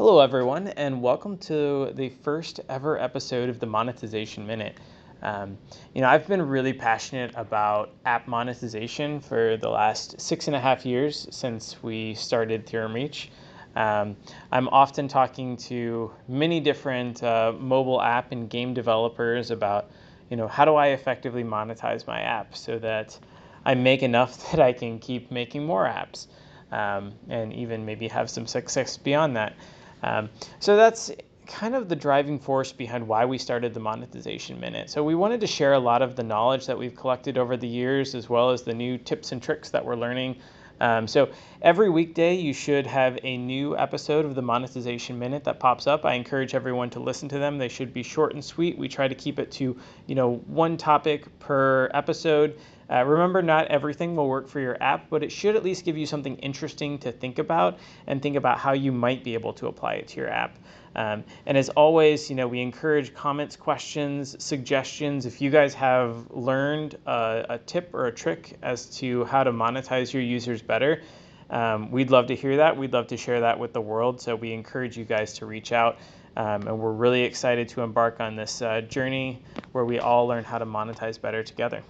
Hello, everyone, and welcome to the first ever episode of the Monetization Minute. Um, you know, I've been really passionate about app monetization for the last six and a half years since we started TheoremReach. Um, I'm often talking to many different uh, mobile app and game developers about, you know, how do I effectively monetize my app so that I make enough that I can keep making more apps um, and even maybe have some success beyond that. Um, so that's kind of the driving force behind why we started the monetization minute. So we wanted to share a lot of the knowledge that we've collected over the years, as well as the new tips and tricks that we're learning. Um, so every weekday you should have a new episode of the monetization minute that pops up. I encourage everyone to listen to them. They should be short and sweet. We try to keep it to you know one topic per episode. Uh, remember, not everything will work for your app, but it should at least give you something interesting to think about and think about how you might be able to apply it to your app. Um, and as always, you know, we encourage comments, questions, suggestions. If you guys have learned a, a tip or a trick as to how to monetize your users better, um, we'd love to hear that. We'd love to share that with the world. So we encourage you guys to reach out. Um, and we're really excited to embark on this uh, journey where we all learn how to monetize better together.